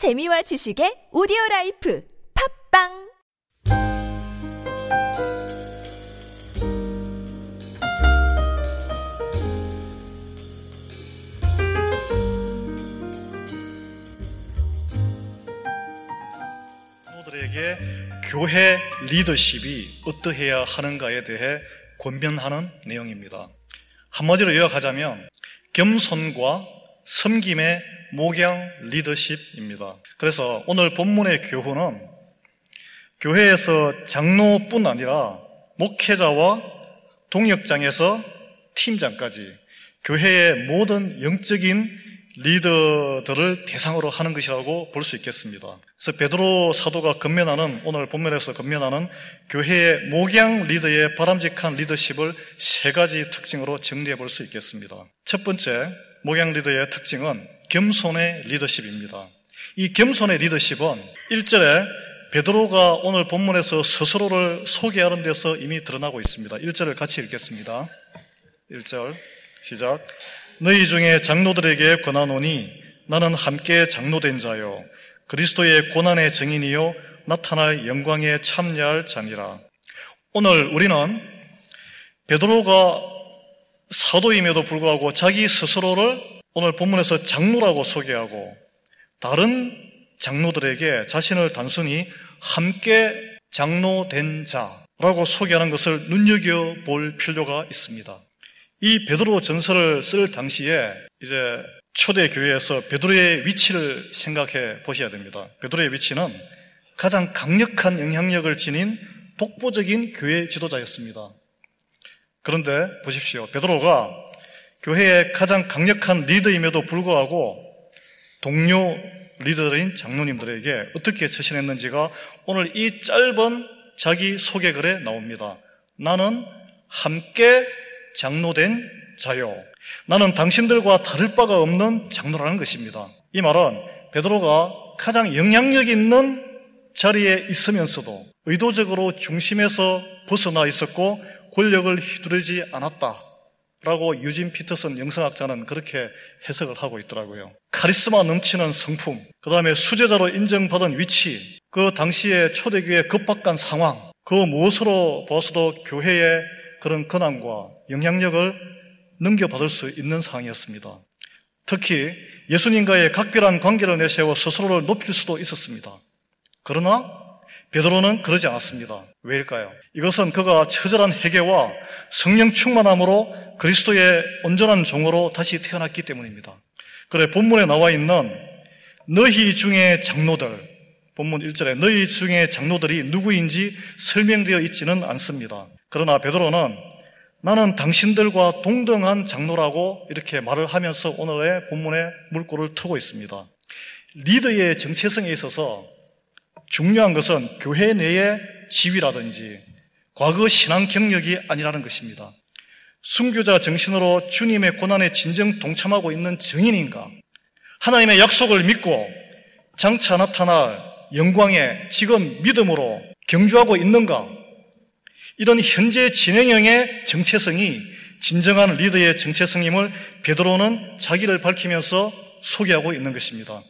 재미와 지식의 오디오 life 팟빵 성도들에게 교회 리더십이 어떠해야 하는가에 대해 권면하는 내용입니다. 한마디로 요약하자면 겸손과 섬김의 목양 리더십입니다. 그래서 오늘 본문의 교훈은 교회에서 장로뿐 아니라 목회자와 동역장에서 팀장까지 교회의 모든 영적인 리더들을 대상으로 하는 것이라고 볼 수 있겠습니다. 그래서 베드로 사도가 건면하는 오늘 본문에서 건면하는 교회의 목양 리더의 바람직한 리더십을 세 가지 특징으로 정리해 볼 수 있겠습니다. 첫 번째 목양 리더의 특징은 겸손의 리더십입니다. 이 겸손의 리더십은 1절에 베드로가 오늘 본문에서 스스로를 소개하는 데서 이미 드러나고 있습니다. 1절을 같이 읽겠습니다. 1절 시작 너희 중에 장로들에게 권하노니 나는 함께 장로된 자요 그리스도의 고난의 증인이요 나타날 영광에 참여할 자니라. 오늘 우리는 베드로가 사도임에도 불구하고 자기 스스로를 오늘 본문에서 장로라고 소개하고 다른 장로들에게 자신을 단순히 함께 장로된 자라고 소개하는 것을 눈여겨 볼 필요가 있습니다. 이 베드로 전설을 쓸 당시에 이제 초대 교회에서 베드로의 위치를 생각해 보셔야 됩니다. 베드로의 위치는 가장 강력한 영향력을 지닌 독보적인 교회 지도자였습니다. 그런데 보십시오. 베드로가 교회의 가장 강력한 리더임에도 불구하고 동료 리더인 장로님들에게 어떻게 처신했는지가 오늘 이 짧은 자기 소개글에 나옵니다. 나는 함께 장로된 자요. 나는 당신들과 다를 바가 없는 장로라는 것입니다. 이 말은 베드로가 가장 영향력 있는 자리에 있으면서도 의도적으로 중심에서 벗어나 있었고 권력을 휘두르지 않았다. 라고 유진 피터슨 영성학자는 그렇게 해석을 하고 있더라고요. 카리스마 넘치는 성품, 그 다음에 수제자로 인정받은 위치, 그 당시의 초대교회 급박한 상황, 그 무엇으로 봐서도 교회의 그런 권한과 영향력을 넘겨받을 수 있는 상황이었습니다. 특히 예수님과의 각별한 관계를 내세워 스스로를 높일 수도 있었습니다. 그러나 베드로는 그러지 않았습니다. 왜일까요? 이것은 그가 처절한 회개와 성령 충만함으로 그리스도의 온전한 종으로 다시 태어났기 때문입니다. 그래 본문에 나와 있는 너희 중에 장로들 본문 1절에 너희 중에 장로들이 누구인지 설명되어 있지는 않습니다. 그러나 베드로는 나는 당신들과 동등한 장로라고 이렇게 말을 하면서 오늘의 본문의 물꼬를 트고 있습니다. 리더의 정체성에 있어서 중요한 것은 교회 내의 지위라든지 과거 신앙 경력이 아니라는 것입니다. 순교자 정신으로 주님의 고난에 진정 동참하고 있는 증인인가? 하나님의 약속을 믿고 장차 나타날 영광에 지금 믿음으로 경주하고 있는가? 이런 현재 진행형의 정체성이 진정한 리더의 정체성임을 베드로는 자기를 밝히면서 소개하고 있는 것입니다.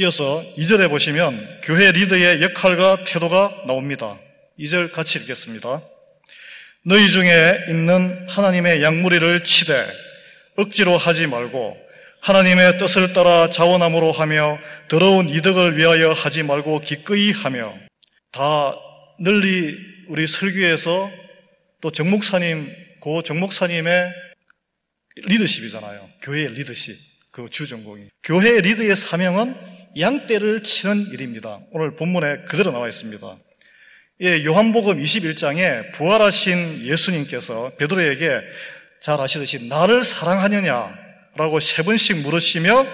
이어서 2절에 보시면 교회 리더의 역할과 태도가 나옵니다. 2절 같이 읽겠습니다. 너희 중에 있는 하나님의 양무리를 치되 억지로 하지 말고 하나님의 뜻을 따라 자원함으로 하며 더러운 이득을 위하여 하지 말고 기꺼이 하며 다 널리 우리 설교에서 또 정목사님, 고 정목사님의 리더십이잖아요. 교회의 리더십, 그 주전공이. 교회의 리더의 사명은 양떼를 치는 일입니다. 오늘 본문에 그대로 나와 있습니다. 예, 요한복음 21장에 부활하신 예수님께서 베드로에게 잘 아시듯이 나를 사랑하느냐라고 세 번씩 물으시며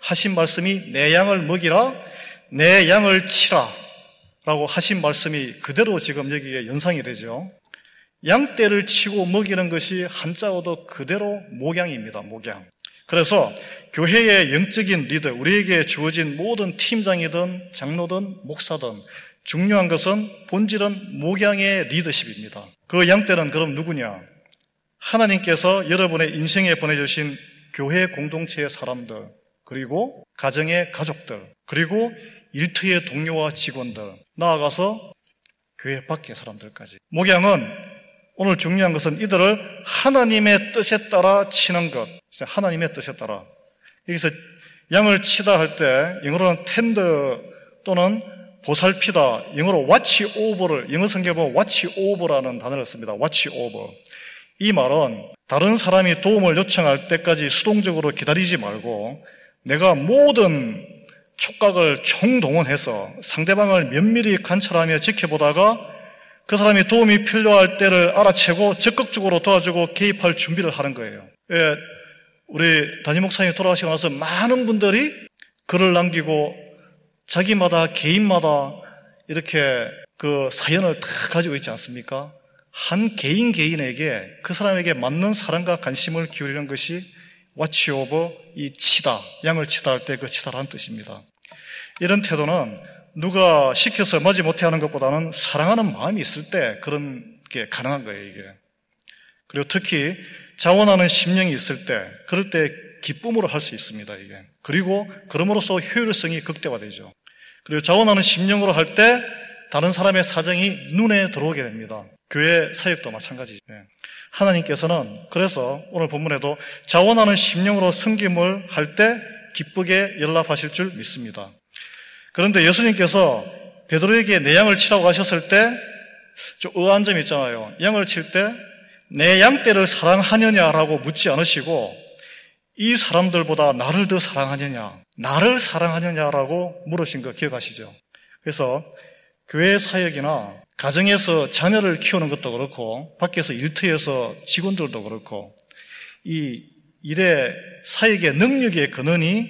하신 말씀이 내 양을 먹이라 내 양을 치라 라고 하신 말씀이 그대로 지금 여기에 연상이 되죠. 양떼를 치고 먹이는 것이 한자어도 그대로 목양입니다. 목양. 그래서 교회의 영적인 리더, 우리에게 주어진 모든 팀장이든 장로든 목사든 중요한 것은 본질은 목양의 리더십입니다. 그 양떼는 그럼 누구냐? 하나님께서 여러분의 인생에 보내주신 교회 공동체의 사람들, 그리고 가정의 가족들, 그리고 일터의 동료와 직원들, 나아가서 교회 밖의 사람들까지. 목양은 오늘 중요한 것은 이들을 하나님의 뜻에 따라 치는 것. 하나님의 뜻에 따라. 여기서 양을 치다 할 때 영어로는 텐드 또는 보살피다. 영어로 watch over를 영어 성경에 보면 watch over라는 단어를 씁니다. watch over. 이 말은 다른 사람이 도움을 요청할 때까지 수동적으로 기다리지 말고 내가 모든 촉각을 총동원해서 상대방을 면밀히 관찰하며 지켜보다가 그 사람이 도움이 필요할 때를 알아채고 적극적으로 도와주고 개입할 준비를 하는 거예요. 예, 우리 담임 목사님이 돌아가시고 나서 많은 분들이 글을 남기고 자기마다 개인마다 이렇게 그 사연을 다 가지고 있지 않습니까? 한 개인 개인에게 그 사람에게 맞는 사랑과 관심을 기울이는 것이 와치 오버 이 치다, 양을 치다 할 때 그 치다라는 뜻입니다. 이런 태도는 누가 시켜서 맞지 못해 하는 것보다는 사랑하는 마음이 있을 때 그런 게 가능한 거예요, 이게. 그리고 특히 자원하는 심령이 있을 때, 그럴 때 기쁨으로 할 수 있습니다, 이게. 그리고 그럼으로써 효율성이 극대화되죠. 그리고 자원하는 심령으로 할 때 다른 사람의 사정이 눈에 들어오게 됩니다. 교회 사역도 마찬가지죠. 예. 하나님께서는 그래서 오늘 본문에도 자원하는 심령으로 섬김을 할 때 기쁘게 연락하실 줄 믿습니다. 그런데 예수님께서 베드로에게 내 양을 치라고 하셨을 때 좀 의아한 점이 있잖아요. 양을 칠 때 내 양떼를 사랑하느냐라고 묻지 않으시고 이 사람들보다 나를 더 사랑하느냐, 나를 사랑하느냐라고 물으신 거 기억하시죠? 그래서 교회 사역이나 가정에서 자녀를 키우는 것도 그렇고 밖에서 일터에서 직원들도 그렇고 이 일의 사역의 능력의 근원이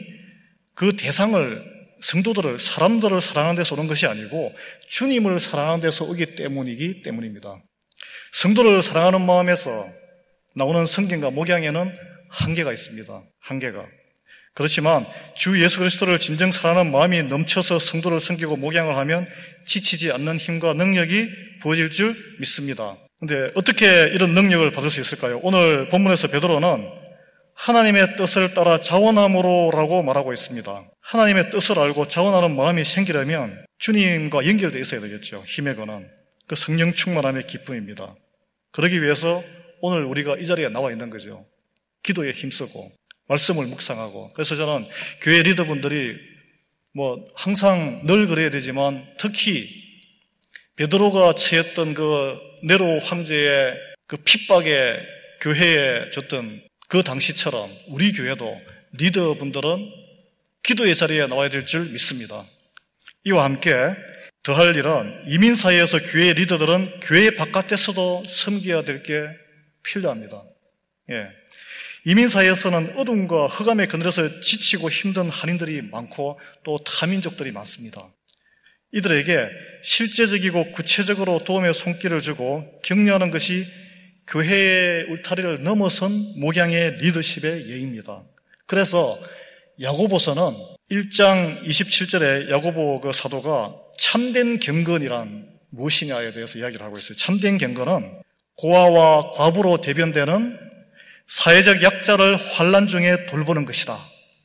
그 대상을 성도들을 사람들을 사랑하는 데서 오는 것이 아니고 주님을 사랑하는 데서 오기 때문이기 때문입니다. 성도를 사랑하는 마음에서 나오는 성경과 목양에는 한계가 있습니다. 한계가. 그렇지만 주 예수 그리스도를 진정 사랑하는 마음이 넘쳐서 성도를 섬기고 목양을 하면 지치지 않는 힘과 능력이 부어질 줄 믿습니다. 근데 어떻게 이런 능력을 받을 수 있을까요? 오늘 본문에서 베드로는 하나님의 뜻을 따라 자원함으로라고 말하고 있습니다. 하나님의 뜻을 알고 자원하는 마음이 생기려면 주님과 연결되어 있어야 되겠죠. 힘의 근원. 그 성령 충만함의 기쁨입니다. 그러기 위해서 오늘 우리가 이 자리에 나와 있는 거죠. 기도에 힘쓰고 말씀을 묵상하고 그래서 저는 교회 리더분들이 뭐 항상 늘 그래야 되지만 특히 베드로가 처했던 그 네로 황제의 그 핍박에 교회에 줬던 그 당시처럼 우리 교회도 리더분들은 기도의 자리에 나와야 될 줄 믿습니다. 이와 함께 더할 일은 이민 사회에서 교회 리더들은 교회 바깥에서도 섬겨야 될 게 필요합니다. 예. 이민 사회에서는 어둠과 흑암의 그늘에서 지치고 힘든 한인들이 많고 또 타민족들이 많습니다. 이들에게 실제적이고 구체적으로 도움의 손길을 주고 격려하는 것이 교회의 울타리를 넘어선 목양의 리더십의 예입니다. 그래서 야고보서는 1장 27절에 야고보 그 사도가 참된 경건이란 무엇이냐에 대해서 이야기를 하고 있어요. 참된 경건은 고아와 과부로 대변되는 사회적 약자를 환란 중에 돌보는 것이다.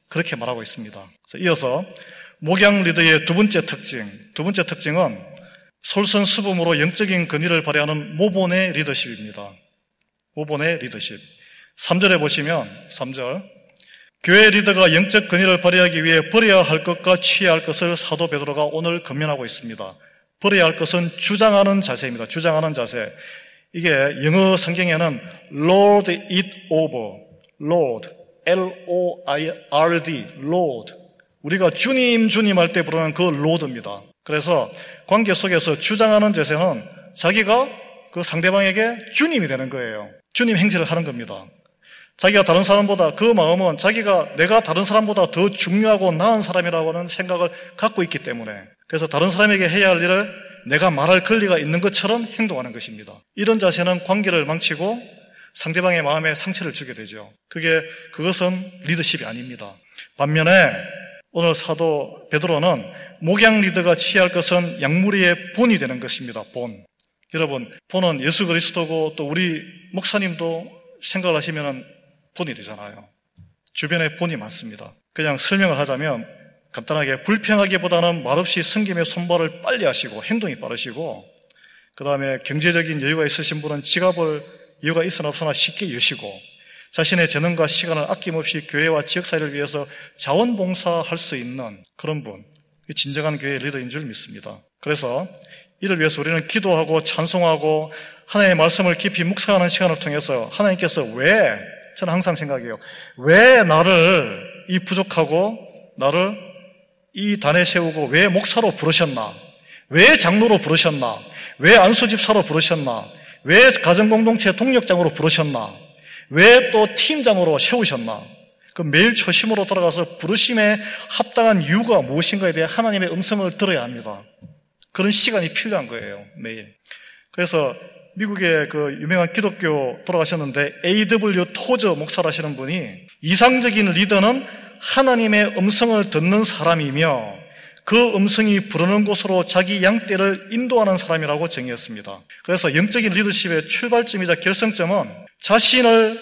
그렇게 말하고 있습니다. 이어서 목양 리더의 두 번째 특징, 두 번째 특징은 솔선수범으로 영적인 근위를 발휘하는 모본의 리더십입니다. 5번의 리더십. 3절에 보시면 3절 교회 리더가 영적 근위를 발휘하기 위해 버려야 할 것과 취해야 할 것을 사도 베드로가 오늘 건면하고 있습니다. 버려야 할 것은 주장하는 자세입니다. 주장하는 자세. 이게 영어 성경에는 Lord it over. Lord. L-O-I-R-D. Lord. 우리가 주님, 주님 할 때 부르는 그 Lord입니다. 그래서 관계 속에서 주장하는 자세는 자기가 그 상대방에게 주님이 되는 거예요. 주님 행세를 하는 겁니다. 자기가 다른 사람보다 그 마음은 자기가 내가 다른 사람보다 더 중요하고 나은 사람이라고는 생각을 갖고 있기 때문에 그래서 다른 사람에게 해야 할 일을 내가 말할 권리가 있는 것처럼 행동하는 것입니다. 이런 자세는 관계를 망치고 상대방의 마음에 상처를 주게 되죠. 그게 그것은 리더십이 아닙니다. 반면에 오늘 사도 베드로는 목양 리더가 취할 것은 양무리의 본이 되는 것입니다. 본. 여러분, 본은 예수 그리스도고 또 우리 목사님도 생각을 하시면 본이 되잖아요. 주변에 본이 많습니다. 그냥 설명을 하자면 간단하게 불평하기보다는 말없이 성김의 손발을 빨리 하시고 행동이 빠르시고 그 다음에 경제적인 여유가 있으신 분은 지갑을 여유가 있으나 없으나 쉽게 여시고 자신의 재능과 시간을 아낌없이 교회와 지역사회를 위해서 자원봉사할 수 있는 그런 분 진정한 교회의 리더인 줄 믿습니다. 그래서 이를 위해서 우리는 기도하고 찬송하고 하나님의 말씀을 깊이 묵상하는 시간을 통해서 하나님께서 왜 저는 항상 생각해요. 왜 나를 이 부족하고 나를 이 단에 세우고 왜 목사로 부르셨나? 왜 장로로 부르셨나? 왜 안수집사로 부르셨나? 왜 가정공동체 동력장으로 부르셨나? 왜 또 팀장으로 세우셨나? 그 매일 초심으로 돌아가서 부르심에 합당한 이유가 무엇인가에 대해 하나님의 음성을 들어야 합니다. 그런 시간이 필요한 거예요, 매일. 그래서 미국의 그 유명한 기독교 돌아가셨는데 A.W. 토저 목사라시는 분이 이상적인 리더는 하나님의 음성을 듣는 사람이며 그 음성이 부르는 곳으로 자기 양떼를 인도하는 사람이라고 정의했습니다. 그래서 영적인 리더십의 출발점이자 결성점은 자신을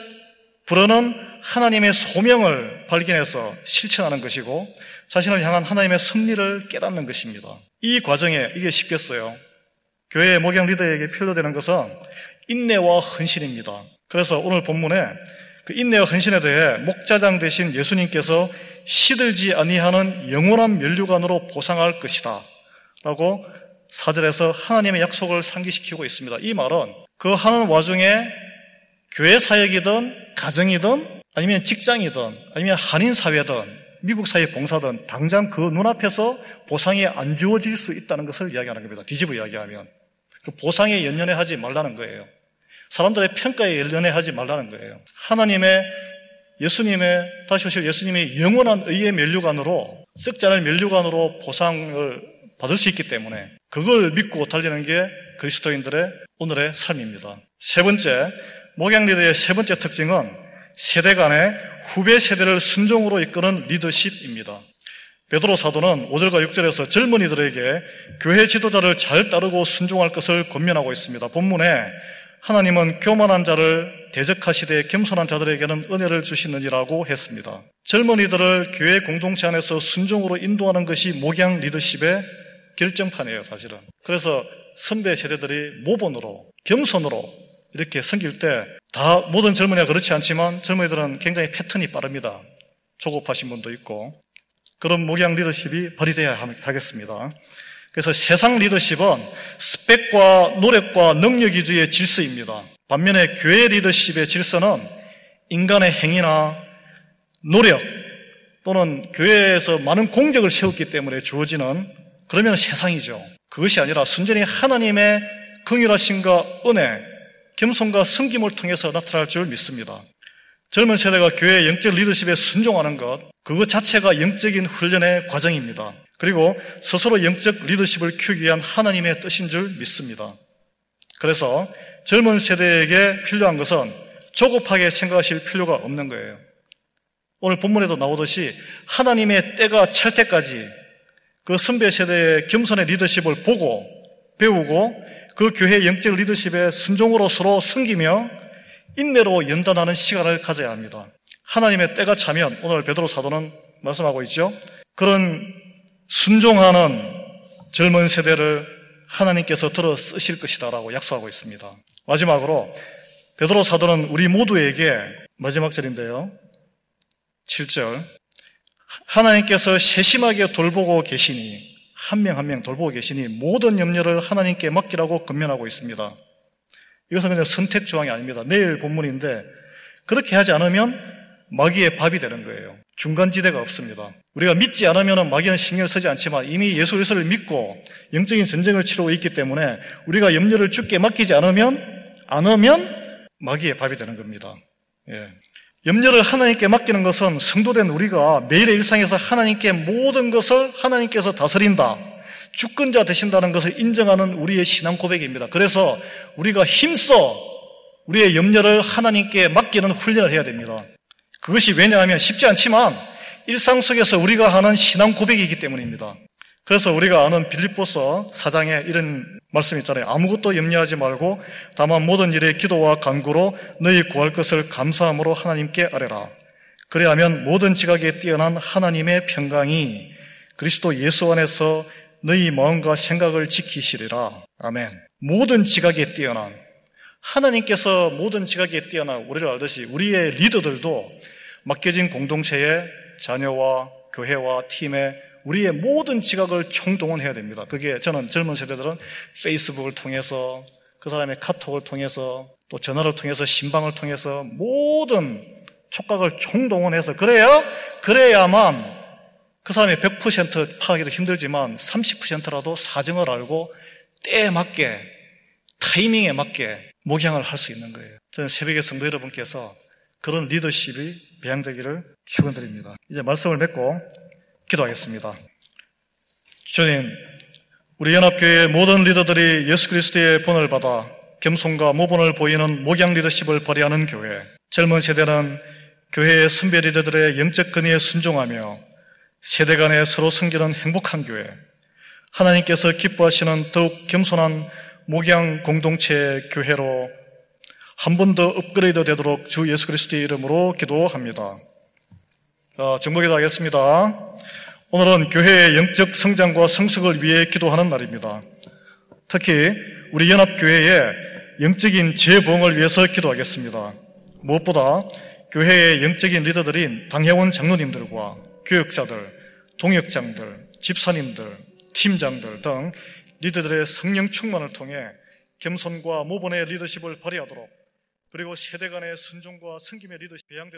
부르는 하나님의 소명을 발견해서 실천하는 것이고 자신을 향한 하나님의 섭리를 깨닫는 것입니다. 이 과정에 이게 쉽겠어요. 교회의 목양 리더에게 필요되는 것은 인내와 헌신입니다. 그래서 오늘 본문에 그 인내와 헌신에 대해 목자장 대신 예수님께서 시들지 아니하는 영원한 면류관으로 보상할 것이다. 라고 사절에서 하나님의 약속을 상기시키고 있습니다. 이 말은 그 하는 와중에 교회 사역이든 가정이든 아니면 직장이든 아니면 한인 사회든 미국 사회 봉사든 당장 그 눈앞에서 보상이 안 주어질 수 있다는 것을 이야기하는 겁니다. 뒤집어 이야기하면. 그 보상에 연연해 하지 말라는 거예요. 사람들의 평가에 연연해 하지 말라는 거예요. 하나님의 예수님의 다시 오실 예수님의 영원한 의의 멸류관으로 썩지 않을 멸류관으로 보상을 받을 수 있기 때문에 그걸 믿고 달리는 게 그리스도인들의 오늘의 삶입니다. 세 번째, 목양 리더의 세 번째 특징은 세대 간의 후배 세대를 순종으로 이끄는 리더십입니다. 베드로 사도는 5절과 6절에서 젊은이들에게 교회 지도자를 잘 따르고 순종할 것을 권면하고 있습니다. 본문에 하나님은 교만한 자를 대적하시되 겸손한 자들에게는 은혜를 주시느니라고 했습니다. 젊은이들을 교회 공동체 안에서 순종으로 인도하는 것이 목양 리더십의 결정판이에요, 사실은. 그래서 선배 세대들이 모본으로, 겸손으로 이렇게 섬길 때 다 모든 젊은이가 그렇지 않지만 젊은이들은 굉장히 패턴이 빠릅니다. 조급하신 분도 있고 그런 목양 리더십이 발휘되어야 하겠습니다. 그래서 세상 리더십은 스펙과 노력과 능력 위주의 질서입니다. 반면에 교회 리더십의 질서는 인간의 행위나 노력 또는 교회에서 많은 공적을 세웠기 때문에 주어지는 그러면 세상이죠. 그것이 아니라 순전히 하나님의 긍휼하심과 은혜, 겸손과 성김을 통해서 나타날 줄 믿습니다. 젊은 세대가 교회의 영적 리더십에 순종하는 것, 그것 자체가 영적인 훈련의 과정입니다. 그리고 스스로 영적 리더십을 키우기 위한 하나님의 뜻인 줄 믿습니다. 그래서 젊은 세대에게 필요한 것은 조급하게 생각하실 필요가 없는 거예요. 오늘 본문에도 나오듯이 하나님의 때가 찰 때까지 그 선배 세대의 겸손의 리더십을 보고 배우고 그 교회 영적 리더십의 순종으로 서로 섬기며 인내로 연단하는 시간을 가져야 합니다. 하나님의 때가 차면 오늘 베드로 사도는 말씀하고 있죠. 그런 순종하는 젊은 세대를 하나님께서 들어 쓰실 것이다라고 약속하고 있습니다. 마지막으로 베드로 사도는 우리 모두에게 마지막 절인데요. 7절 하나님께서 세심하게 돌보고 계시니 한 명 한명 한명 돌보고 계시니 모든 염려를 하나님께 맡기라고 건면하고 있습니다. 이것은 그냥 선택 조항이 아닙니다. 내일 본문인데 그렇게 하지 않으면 마귀의 밥이 되는 거예요. 중간지대가 없습니다. 우리가 믿지 않으면 마귀는 신경을 쓰지 않지만 이미 예수 그리스도를 믿고 영적인 전쟁을 치르고 있기 때문에 우리가 염려를 죽게 맡기지 않으면 안 하면 마귀의 밥이 되는 겁니다. 예. 염려를 하나님께 맡기는 것은 성도된 우리가 매일의 일상에서 하나님께 모든 것을 하나님께서 다스린다. 주권자 되신다는 것을 인정하는 우리의 신앙 고백입니다. 그래서 우리가 힘써 우리의 염려를 하나님께 맡기는 훈련을 해야 됩니다. 그것이 왜냐하면 쉽지 않지만 일상 속에서 우리가 하는 신앙 고백이기 때문입니다. 그래서 우리가 아는 빌립보서 사장에 이런 말씀 있잖아요. 아무것도 염려하지 말고 다만 모든 일에 기도와 간구로 너희 구할 것을 감사함으로 하나님께 아뢰라. 그래야하면 모든 지각에 뛰어난 하나님의 평강이 그리스도 예수 안에서 너희 마음과 생각을 지키시리라. 아멘. 모든 지각에 뛰어난 하나님께서 모든 지각에 뛰어난 우리를 알듯이 우리의 리더들도 맡겨진 공동체의 자녀와 교회와 팀에 우리의 모든 지각을 총동원해야 됩니다. 그게 저는 젊은 세대들은 페이스북을 통해서 그 사람의 카톡을 통해서 또 전화를 통해서 신방을 통해서 모든 촉각을 총동원해서 그래야 그래야만 그 사람의 100% 파악하기도 힘들지만 30%라도 사정을 알고 때에 맞게 타이밍에 맞게 목양을 할 수 있는 거예요. 저는 새벽에 성도 여러분께서 그런 리더십이 배양되기를 축원드립니다. 이제 말씀을 맺고 기도하겠습니다. 주님, 우리 연합교회의 모든 리더들이 예수 그리스도의 본을 받아 겸손과 모본을 보이는 목양 리더십을 발휘하는 교회. 젊은 세대는 교회의 선배 리더들의 영적 근위에 순종하며 세대 간에 서로 섬기는 행복한 교회. 하나님께서 기뻐하시는 더욱 겸손한 목양 공동체 교회로 한 번 더 업그레이드 되도록 주 예수 그리스도의 이름으로 기도합니다. 자, 정복기도 하겠습니다. 오늘은 교회의 영적 성장과 성숙을 위해 기도하는 날입니다. 특히 우리 연합교회의 영적인 재부흥을 위해서 기도하겠습니다. 무엇보다 교회의 영적인 리더들인 당회원 장로님들과 교육자들, 동역장들, 집사님들, 팀장들 등 리더들의 성령 충만을 통해 겸손과 모본의 리더십을 발휘하도록 그리고 세대 간의 순종과 성김의 리더십 배양되